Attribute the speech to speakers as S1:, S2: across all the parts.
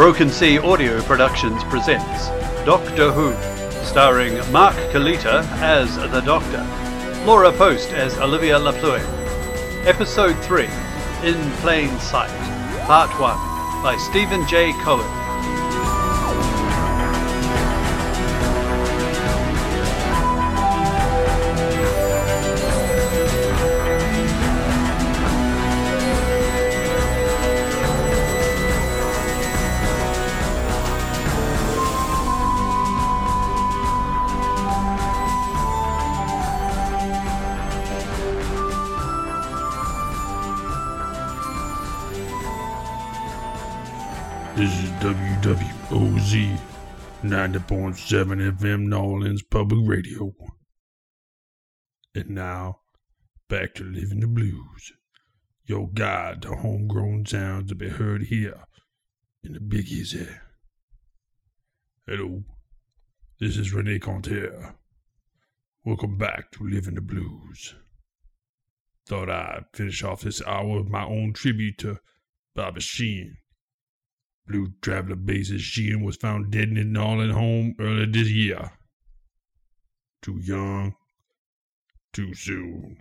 S1: Broken Sea Audio Productions presents Doctor Who, starring Mark Kalita as the Doctor, Laura Post as Olivia LaPlue. Episode 3, In Plain Sight, Part 1, by Stephen J. Cohen.
S2: 90.7 FM New Orleans Public Radio. And now, back to Living the Blues. Your guide to homegrown sounds to be heard here in the Big Easy. Hello, this is Rene Conter. Welcome back to Living the Blues. Thought I'd finish off this hour with my own tribute to Bobby Sheehan. Blues Traveler Basis Sheehan was found dead in his Norland home earlier this year. Too young, too soon.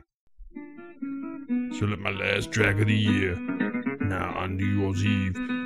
S2: So let my last track of the year, now on New Year's Eve,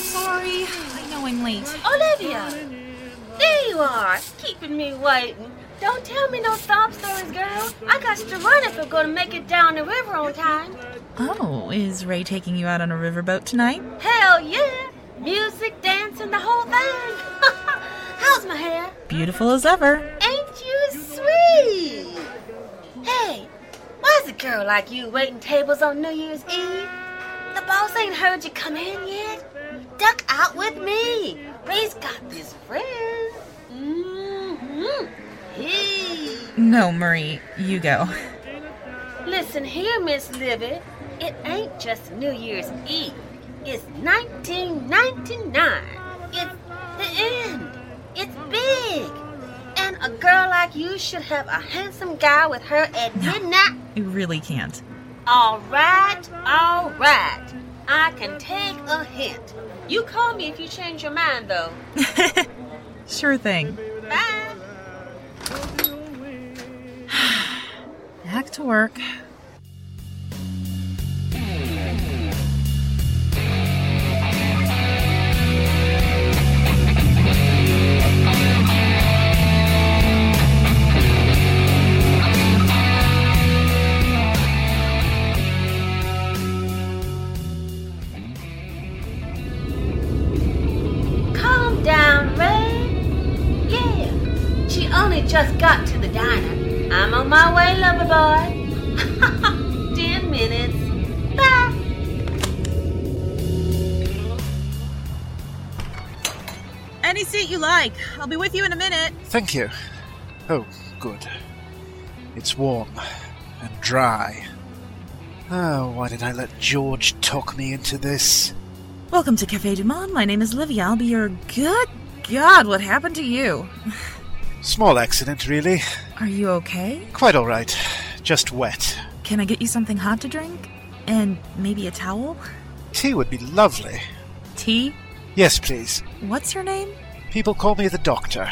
S3: Sorry, I know I'm late.
S4: Olivia! There you are, keeping me waiting. Don't tell me no sob stories, girl. I got to run if we're gonna make it down the river on time.
S3: Oh, is Ray taking you out on a riverboat tonight?
S4: Hell yeah! Music, dancing, the whole thing. How's my hair?
S3: Beautiful as ever.
S4: Ain't you sweet? Hey, why's a girl like you waiting tables on New Year's Eve? The boss ain't heard you come in yet. Duck out with me. Ray's got this friend.
S3: No, Marie, you go.
S4: Listen here, Miss Livy. It ain't just New Year's Eve. It's 1999. It's the end. It's big. And a girl like you should have a handsome guy with her at midnight.
S3: You really can't.
S4: All right, all right. I can take a hint. You call me if you change your mind, though.
S3: Sure thing.
S4: Bye.
S3: Back to work.
S4: My way, lover boy. Ten minutes. Bye.
S3: Any seat you like. I'll be with you in a minute.
S5: Thank you. Oh, good. It's warm and dry. Oh, why did I let George talk me into this?
S3: Welcome to Cafe Du Monde. My name is Livia. I'll be your good God, what happened to you?
S5: Small accident, really.
S3: Are you okay?
S5: Quite all right. Just wet.
S3: Can I get you something hot to drink? And maybe a towel?
S5: Tea would be lovely.
S3: Tea?
S5: Yes, please.
S3: What's your name?
S5: People call me the doctor.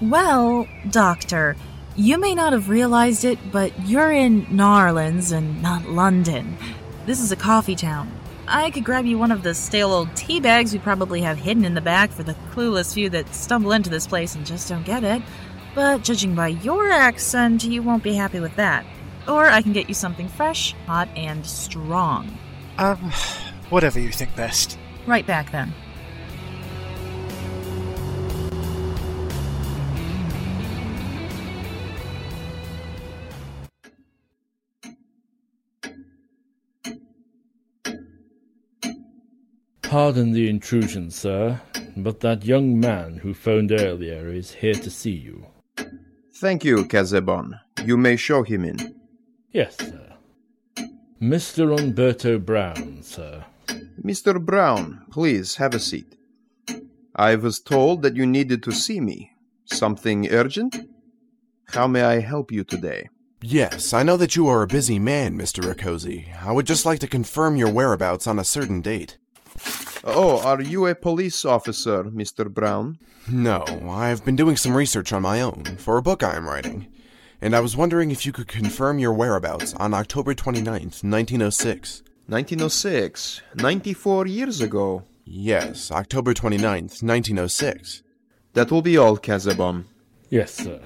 S3: Well, Doctor, you may not have realized it, but you're in Narlands and not London. This is a coffee town. I could grab you one of the stale old tea bags we probably have hidden in the back for the clueless few that stumble into this place and just don't get it. But judging by your accent, you won't be happy with that. Or I can get you something fresh, hot, and strong.
S5: Um, whatever you think best.
S3: Right back then.
S6: Pardon the intrusion, sir, but that young man who phoned earlier is here to see you.
S7: Thank you, Kazebon. You may show him in.
S6: Yes, sir. Mr. Umberto Brown, sir.
S7: Mr. Brown, please have a seat. I was told that you needed to see me. Something urgent? How may I help you today?
S8: Yes, I know that you are a busy man, Mr. Rakosi. I would just like to confirm your whereabouts on a certain date.
S7: Oh, are you a police officer, Mr. Brown?
S8: No, I've been doing some research on my own for a book I am writing, and I was wondering if you could confirm your whereabouts on October 29th, 1906.
S7: 1906, 94 years ago.
S8: Yes, October 29th, 1906.
S7: That will be all, Kazebon.
S6: Yes, sir.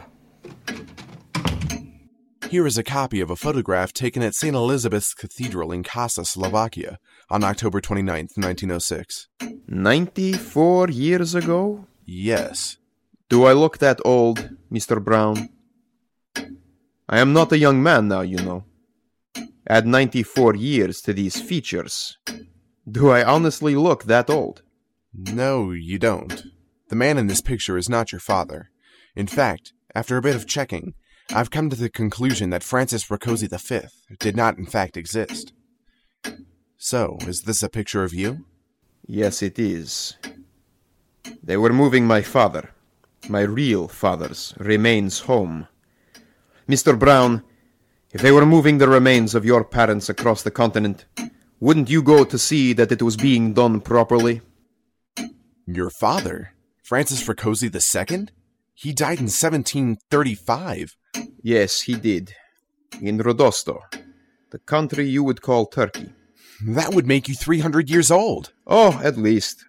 S8: Here is a copy of a photograph taken at St. Elizabeth's Cathedral in Kassa, Slovakia, on October 29th, 1906.
S7: 94 years ago?
S8: Yes.
S7: Do I look that old, Mr. Brown? I am not a young man now, you know. Add 94 years to these features. Do I honestly look that old?
S8: No, you don't. The man in this picture is not your father. In fact, after a bit of checking, I've come to the conclusion that Francis Rakosi V did not in fact exist. So, is this a picture of you?
S7: Yes, it is. They were moving my father, my real father's, remains home. Mr. Brown, if they were moving the remains of your parents across the continent, wouldn't you go to see that it was being done properly?
S8: Your father? Francis Rakosi II? He died in 1735.
S7: Yes, he did. In Rodosto, the country you would call Turkey.
S8: That would make you 300 years old.
S7: Oh, at least.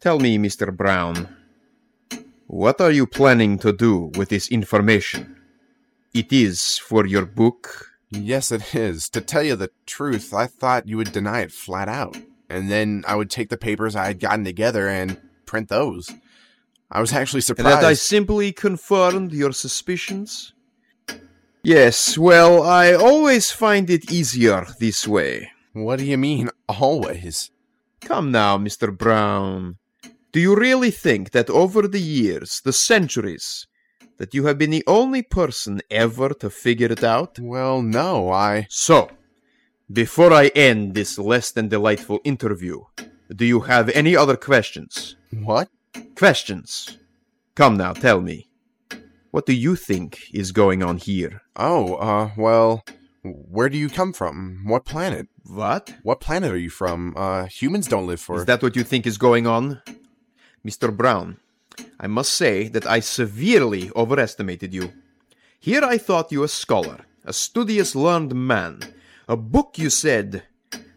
S7: Tell me, Mr. Brown, what are you planning to do with this information? It is for your book?
S8: Yes, it is. To tell you the truth, I thought you would deny it flat out. And then I would take the papers I had gotten together and print those. I was actually
S7: And
S8: surprised.
S7: that I simply confirmed your suspicions? Yes, well, I always find it easier this way.
S8: What do you mean, always?
S7: Come now, Mr. Brown. Do you really think that over the years, the centuries, that you have been the only person ever to figure it out?
S8: Well, no, I.
S7: So, before I end this less than delightful interview, do you have any other questions?
S8: What?
S7: Questions. Come now, tell me. What do you think is going on here?
S8: Oh, uh, well, where do you come from? What planet?
S7: What?
S8: What planet are you from? Uh, humans don't live for.
S7: Is that what you think is going on? Mr. Brown, I must say that I severely overestimated you. Here I thought you a scholar, a studious, learned man. A book, you said.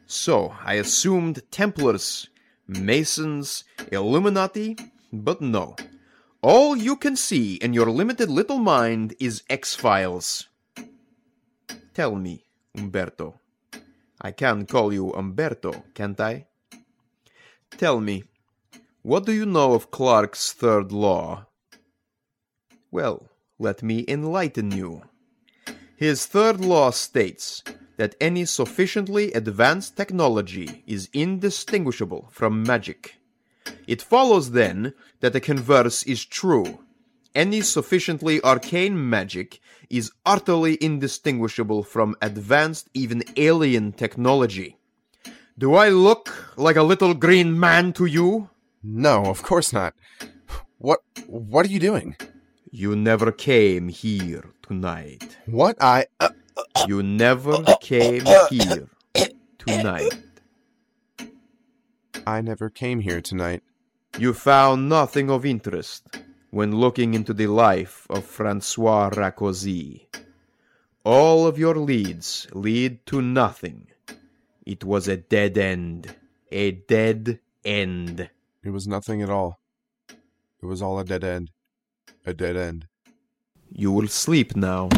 S7: So I assumed Templars, Masons, Illuminati, but no. All you can see in your limited little mind is X Files. Tell me, Umberto. I can call you Umberto, can't I? Tell me, what do you know of Clarke's third law? Well, let me enlighten you. His third law states that any sufficiently advanced technology is indistinguishable from magic. It follows then that the converse is true. Any sufficiently arcane magic is utterly indistinguishable from advanced, even alien technology. Do I look like a little green man to you?
S8: No, of course not. What? What are you doing?
S7: You never came here tonight.
S8: What? I. Uh, uh
S7: You never uh, uh, came here tonight.
S8: I never came here tonight.
S7: You found nothing of interest when looking into the life of Francois Rakosi. All of your leads lead to nothing. It was a dead end. A dead end.
S8: It was nothing at all. It was all a dead end. A dead end.
S7: You will sleep now.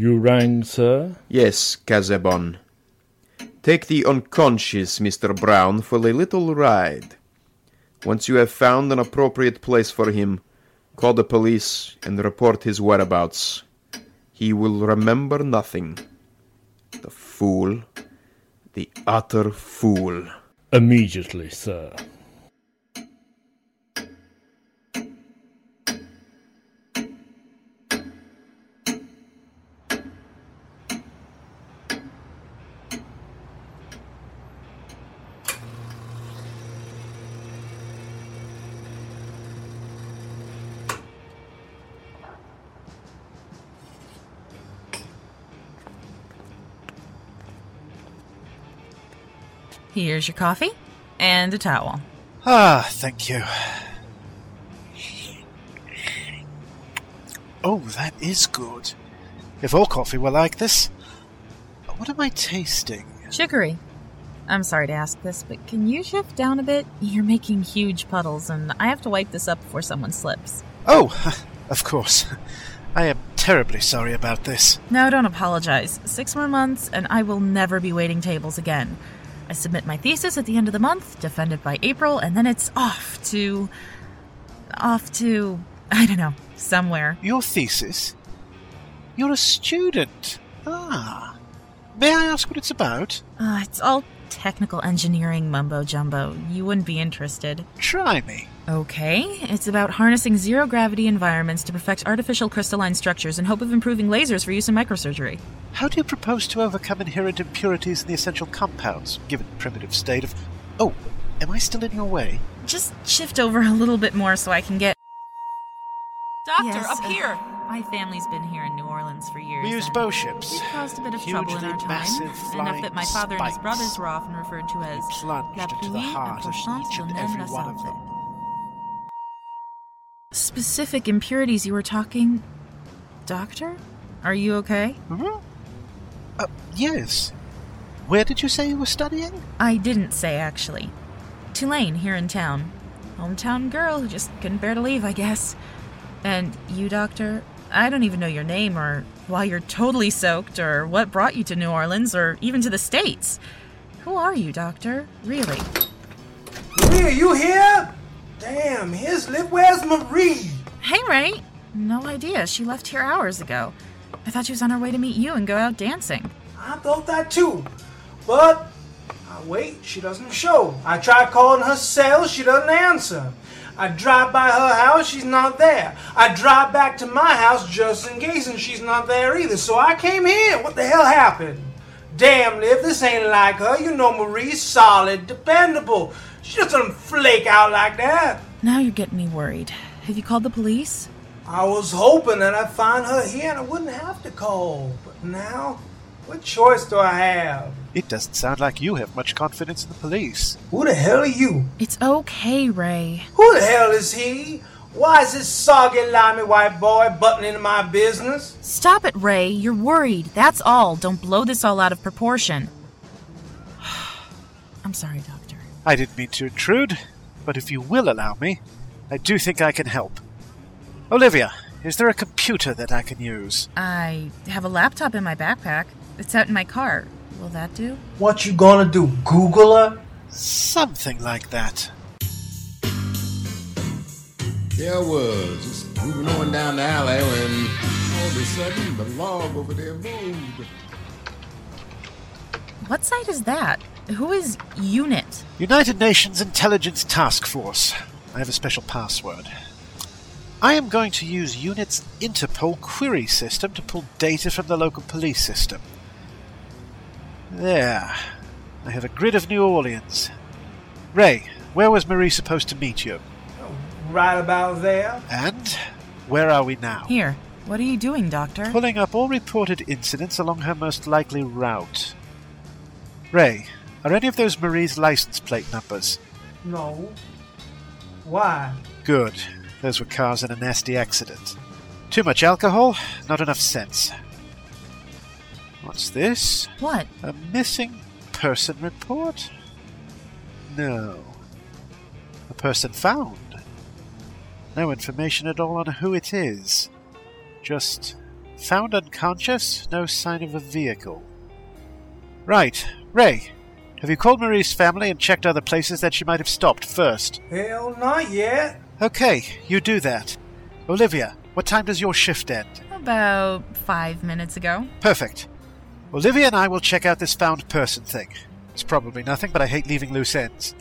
S6: You rang, sir?
S7: Yes, Kazebon. Take the unconscious Mr. Brown for a little ride. Once you have found an appropriate place for him, call the police and report his whereabouts. he will remember nothing. The fool. The utter fool.
S6: Immediately, sir.
S3: Here's your coffee and a towel.
S5: Ah, thank you. Oh, that is good. If all coffee were like this. What am I tasting?
S3: Chicory. I'm sorry to ask this, but can you shift down a bit? You're making huge puddles, and I have to wipe this up before someone slips.
S5: Oh, of course. I am terribly sorry about this.
S3: No, don't apologize. Six more months, and I will never be waiting tables again. I submit my thesis at the end of the month, defend it by April, and then it's off to. off to. I don't know, somewhere.
S5: Your thesis? You're a student. Ah. May I ask what it's about?
S3: Uh, it's all technical engineering mumbo jumbo. You wouldn't be interested.
S5: Try me.
S3: Okay, it's about harnessing zero gravity environments to perfect artificial crystalline structures in hope of improving lasers for use in microsurgery.
S5: How do you propose to overcome inherent impurities in the essential compounds, given the primitive state of. Oh, am I still in your way?
S3: Just shift over a little bit more so I can get.
S9: Doctor,
S3: Yes,
S9: up
S3: uh,
S9: here!
S3: My family's been here in New Orleans for years.
S5: We use bow ships.
S3: We've caused a bit of trouble in our time. Enough that my father and his brothers were often referred to as
S5: We
S3: La pluie approchante
S5: and
S3: la santé. Specific impurities you were talking. Doctor? Are you okay?
S5: Hmm? Uh, yes. Where did you say you were studying?
S3: I didn't say, actually. Tulane, here in town. Hometown girl who just couldn't bear to leave, I guess. And you, Doctor? I don't even know your name, or why you're totally soaked, or what brought you to New Orleans, or even to the States. Who are you, Doctor? Really?
S10: Marie, are you here? Damn, here's Liv. Where's Marie?
S3: Hey, Ray! No idea. She left here hours ago. I thought she was on her way to meet you and go out dancing.
S10: I thought that too. But I wait, she doesn't show. I try calling her cell, she doesn't answer. I drive by her house, she's not there. I drive back to my house just in case, and she's not there either. So I came here. What the hell happened? Damn, Liv, this ain't like her. You know Marie's solid, dependable. She just doesn't flake out like that.
S3: Now you're getting me worried. Have you called the police?
S10: I was hoping that I'd find her here and I wouldn't have to call. But now, what choice do I have?
S5: It doesn't sound like you have much confidence in the police.
S10: Who the hell are you?
S3: It's okay, Ray.
S10: Who the hell is he? Why is this soggy, limey white boy butting into my business?
S3: Stop it, Ray. You're worried. That's all. Don't blow this all out of proportion. I'm sorry, Doctor.
S5: I didn't mean to intrude, but if you will allow me, I do think I can help. Olivia, is there a computer that I can use?
S3: I have a laptop in my backpack. It's out in my car. Will that do?
S10: What you gonna do? Google her?
S5: Something like that.
S11: There I was, just moving on down the alley when all of a sudden the log over there moved.
S3: What site is that? Who is UNIT?
S5: United Nations Intelligence Task Force. I have a special password. I am going to use UNIT's Interpol query system to pull data from the local police system. There. I have a grid of New Orleans. Ray, where was Marie supposed to meet you?
S10: Right about there.
S5: And where are we now?
S3: Here. What are you doing, Doctor?
S5: Pulling up all reported incidents along her most likely route. Ray, are any of those Marie's license plate numbers?
S10: No. Why?
S5: Good. Those were cars in a nasty accident. Too much alcohol, not enough sense. What's this?
S3: What?
S5: A missing person report? No. A person found. No information at all on who it is. Just found unconscious, no sign of a vehicle. Right. Ray, have you called Marie's family and checked other places that she might have stopped first?
S10: Hell, not yet.
S5: Okay, you do that. Olivia, What time does your shift end?
S3: About five minutes ago.
S5: Perfect. Olivia and I will check out this found person thing. It's probably nothing, but I hate leaving loose ends.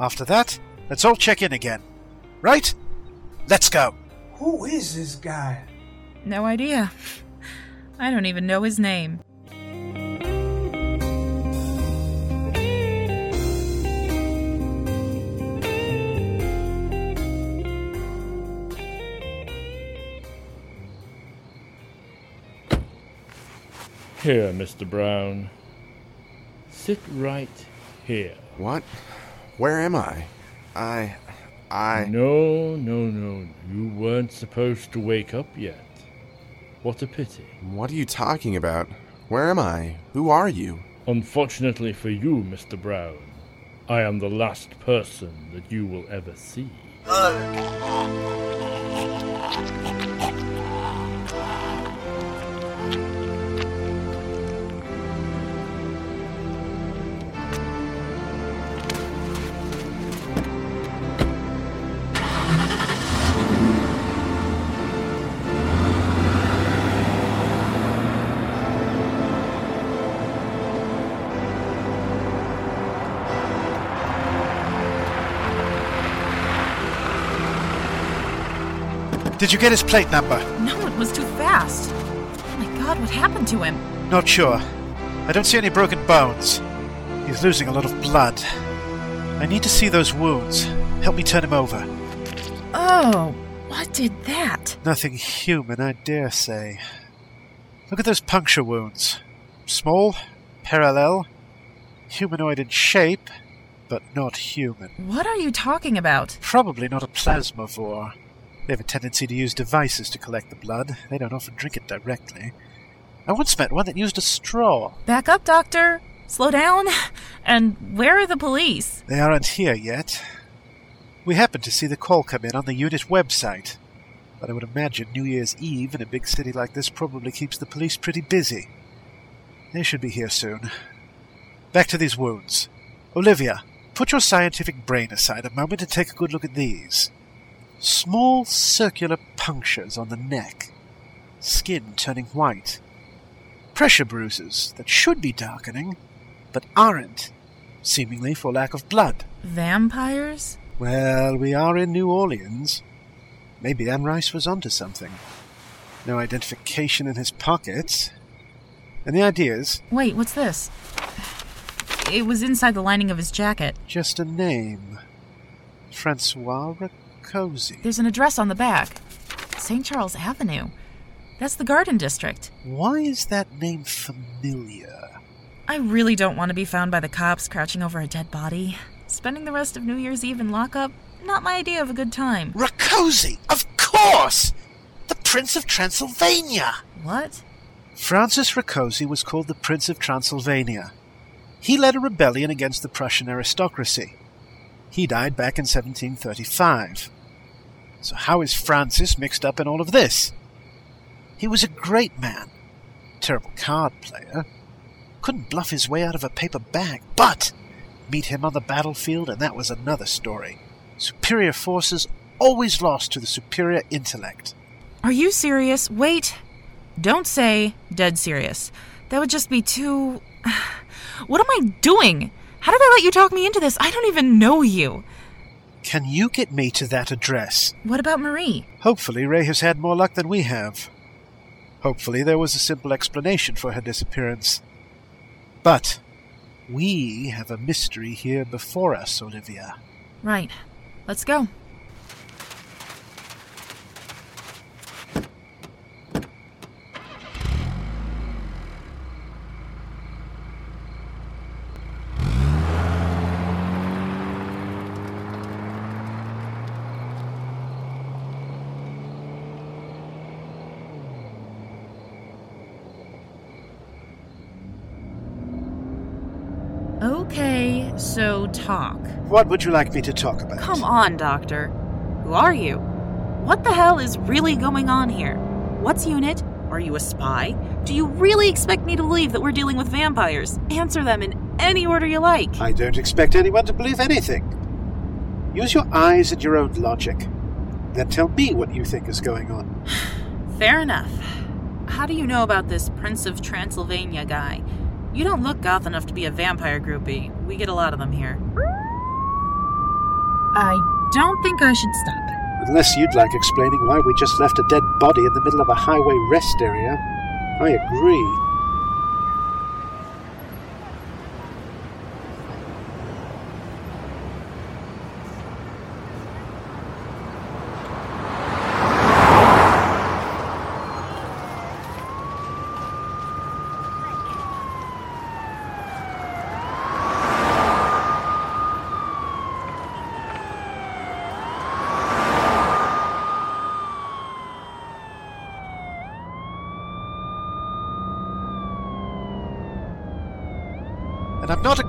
S5: After that, let's all check in again. Right? Let's go.
S10: Who is this guy?
S3: No idea. I don't even know his name.
S6: Here, Mr. Brown. Sit right here.
S8: What? Where am I? I. I.
S6: No, no, no. You weren't supposed to wake up yet. What a pity.
S8: What are you talking about? Where am I? Who are you?
S6: Unfortunately for you, Mr. Brown, I am the last person that you will ever see.
S5: Did you get his plate number?
S3: No, it was too fast. Oh my god, what happened to him?
S5: Not sure. I don't see any broken bones. He's losing a lot of blood. I need to see those wounds. Help me turn him over.
S3: Oh, what did that?
S5: Nothing human, I dare say. Look at those puncture wounds. Small, parallel, humanoid in shape, but not human.
S3: What are you talking about?
S5: Probably not a plasmavore. They have a tendency to use devices to collect the blood. They don't often drink it directly. I once met one that used a straw.
S3: Back up, Doctor. Slow down. And where are the police?
S5: They aren't here yet. We happened to see the call come in on the UNIT website. But I would imagine New Year's Eve in a big city like this probably keeps the police pretty busy. They should be here soon. Back to these wounds. Olivia, put your scientific brain aside a moment and take a good look at these. Small circular punctures on the neck, skin turning white, pressure bruises that should be darkening, but aren't, seemingly for lack of blood.
S3: Vampires?
S5: Well, we are in New Orleans. Maybe Anne Rice was onto something. No identification in his pockets. Any ideas?
S3: Wait, what's this? It was inside the lining of his jacket.
S5: Just a name. Francois Rakosi.
S3: There's an address on the back St. Charles Avenue. That's the Garden District.
S5: Why is that name familiar?
S3: I really don't want to be found by the cops crouching over a dead body. Spending the rest of New Year's Eve in lockup, not my idea of a good time.
S5: Rakosi! Of course! The Prince of Transylvania!
S3: What?
S5: Francis Rakosi was called the Prince of Transylvania. He led a rebellion against the Prussian aristocracy. He died back in 1735. So, how is Francis mixed up in all of this? He was a great man, terrible card player, couldn't bluff his way out of a paper bag, but meet him on the battlefield, and that was another story. Superior forces always lost to the superior intellect.
S3: Are you serious? Wait. Don't say dead serious. That would just be too. What am I doing? How did I let you talk me into this? I don't even know you.
S5: Can you get me to that address?
S3: What about Marie?
S5: Hopefully, Ray has had more luck than we have. Hopefully, there was a simple explanation for her disappearance. But we have a mystery here before us, Olivia.
S3: Right. Let's go. Okay, so talk.
S5: What would you like me to talk about?
S3: Come on, Doctor. Who are you? What the hell is really going on here? What's UNIT? Are you a spy? Do you really expect me to believe that we're dealing with vampires? Answer them in any order you like.
S5: I don't expect anyone to believe anything. Use your eyes and your own logic. Then tell me what you think is going on.
S3: Fair enough. How do you know about this Prince of Transylvania guy? You don't look goth enough to be a vampire groupie. We get a lot of them here. I don't think I should stop.
S5: Unless you'd like explaining why we just left a dead body in the middle of a highway rest area. I agree.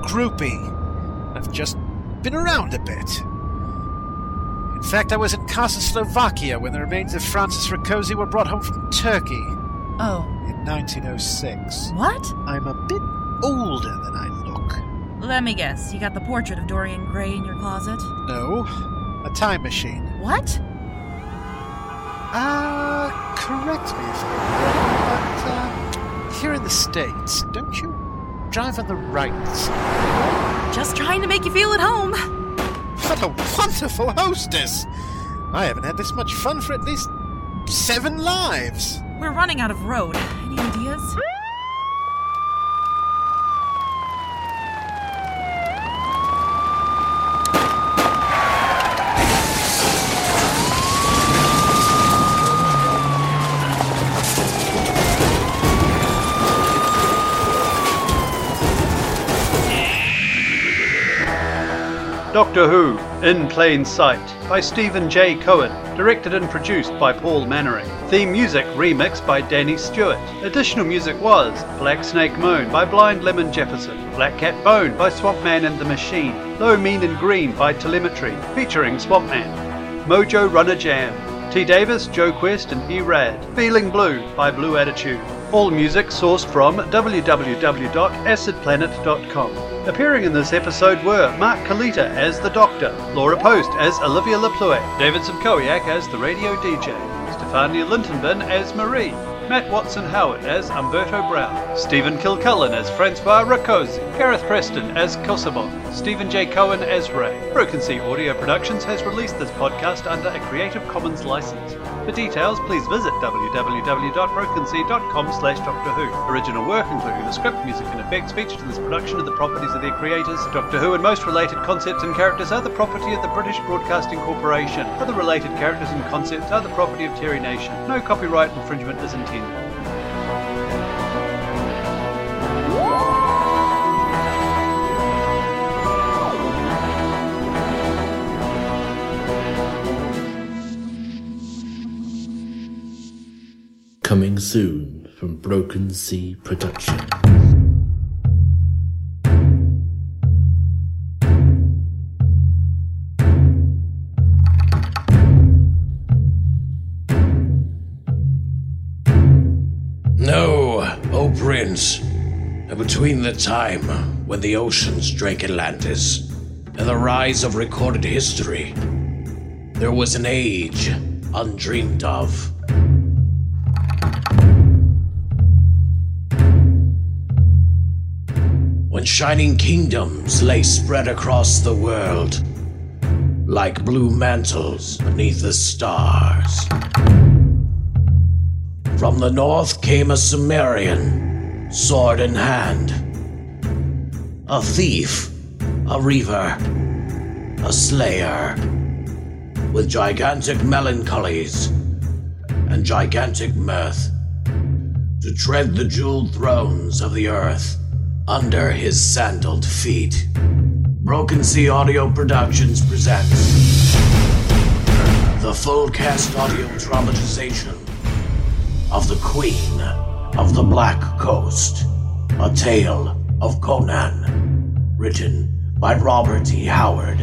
S5: Groupie. I've just been around a bit. In fact, I was in Kassa, Slovakia when the remains of Francis Rakosi were brought home from Turkey
S3: Oh,
S5: in 1906.
S3: what?
S5: I'm a bit older than I look.
S3: Let me guess. You got the portrait of Dorian Gray in your closet?
S5: No, a time machine.
S3: What?
S5: Uh, correct me if I'm wrong, but uh, here in the States, don't you drive on the right?
S3: Just trying to make you feel at home.
S5: What a wonderful hostess! I haven't had this much fun for at least seven lives.
S3: We're running out of road. Any ideas?
S1: Doctor Who, In Plain Sight, by Stephen J. Cohen, directed and produced by Paul Mannering. Theme music remixed by Danny Stewart. Additional music was Black Snake Moan by Blind Lemon Jefferson, Black Cat Bone by Swamp Man and the Machine, Low Mean and Green by Telemetry, featuring Swamp Man, Mojo Runner Jam, T. Davis, Joe Quest, and E. Rad, Feeling Blue by Blue Attitude. All music sourced from www.acidplanet.com. Appearing in this episode were Mark Kalita as the Doctor, Laura Post as Olivia LaPlue, David Simkowiak as the radio DJ, Stefania Lintonbin as Marie, Matt Watson Howard as Umberto Brown, Stephen Kilcullen as Francois Rakosi, Gareth Preston as Kosovo, Stephen J. Cohen as Ray. Broken Sea Audio Productions has released this podcast under a Creative Commons license. For details, please visit www.brokensea.com slash Doctor Who. Original work, including the script, music and effects featured in this production are the properties of their creators. Doctor Who and most related concepts and characters are the property of the British Broadcasting Corporation. Other related characters and concepts are the property of Terry Nation. No copyright infringement is intended.
S6: Coming soon from Broken Sea Production.
S12: Know, O Prince. Between the time when the oceans drank Atlantis and the rise of recorded history, there was an age undreamed of. Shining kingdoms lay spread across the world, like blue mantles beneath the stars. From the north came a Cimmerian, sword in hand. A thief, a reaver, a slayer, with gigantic melancholies and gigantic mirth, to tread the jeweled thrones of the earth under his sandaled feet. Broken Sea Audio Productions presents the full cast audio dramatization of the Queen of the Black Coast, a tale of Conan, written by Robert E. Howard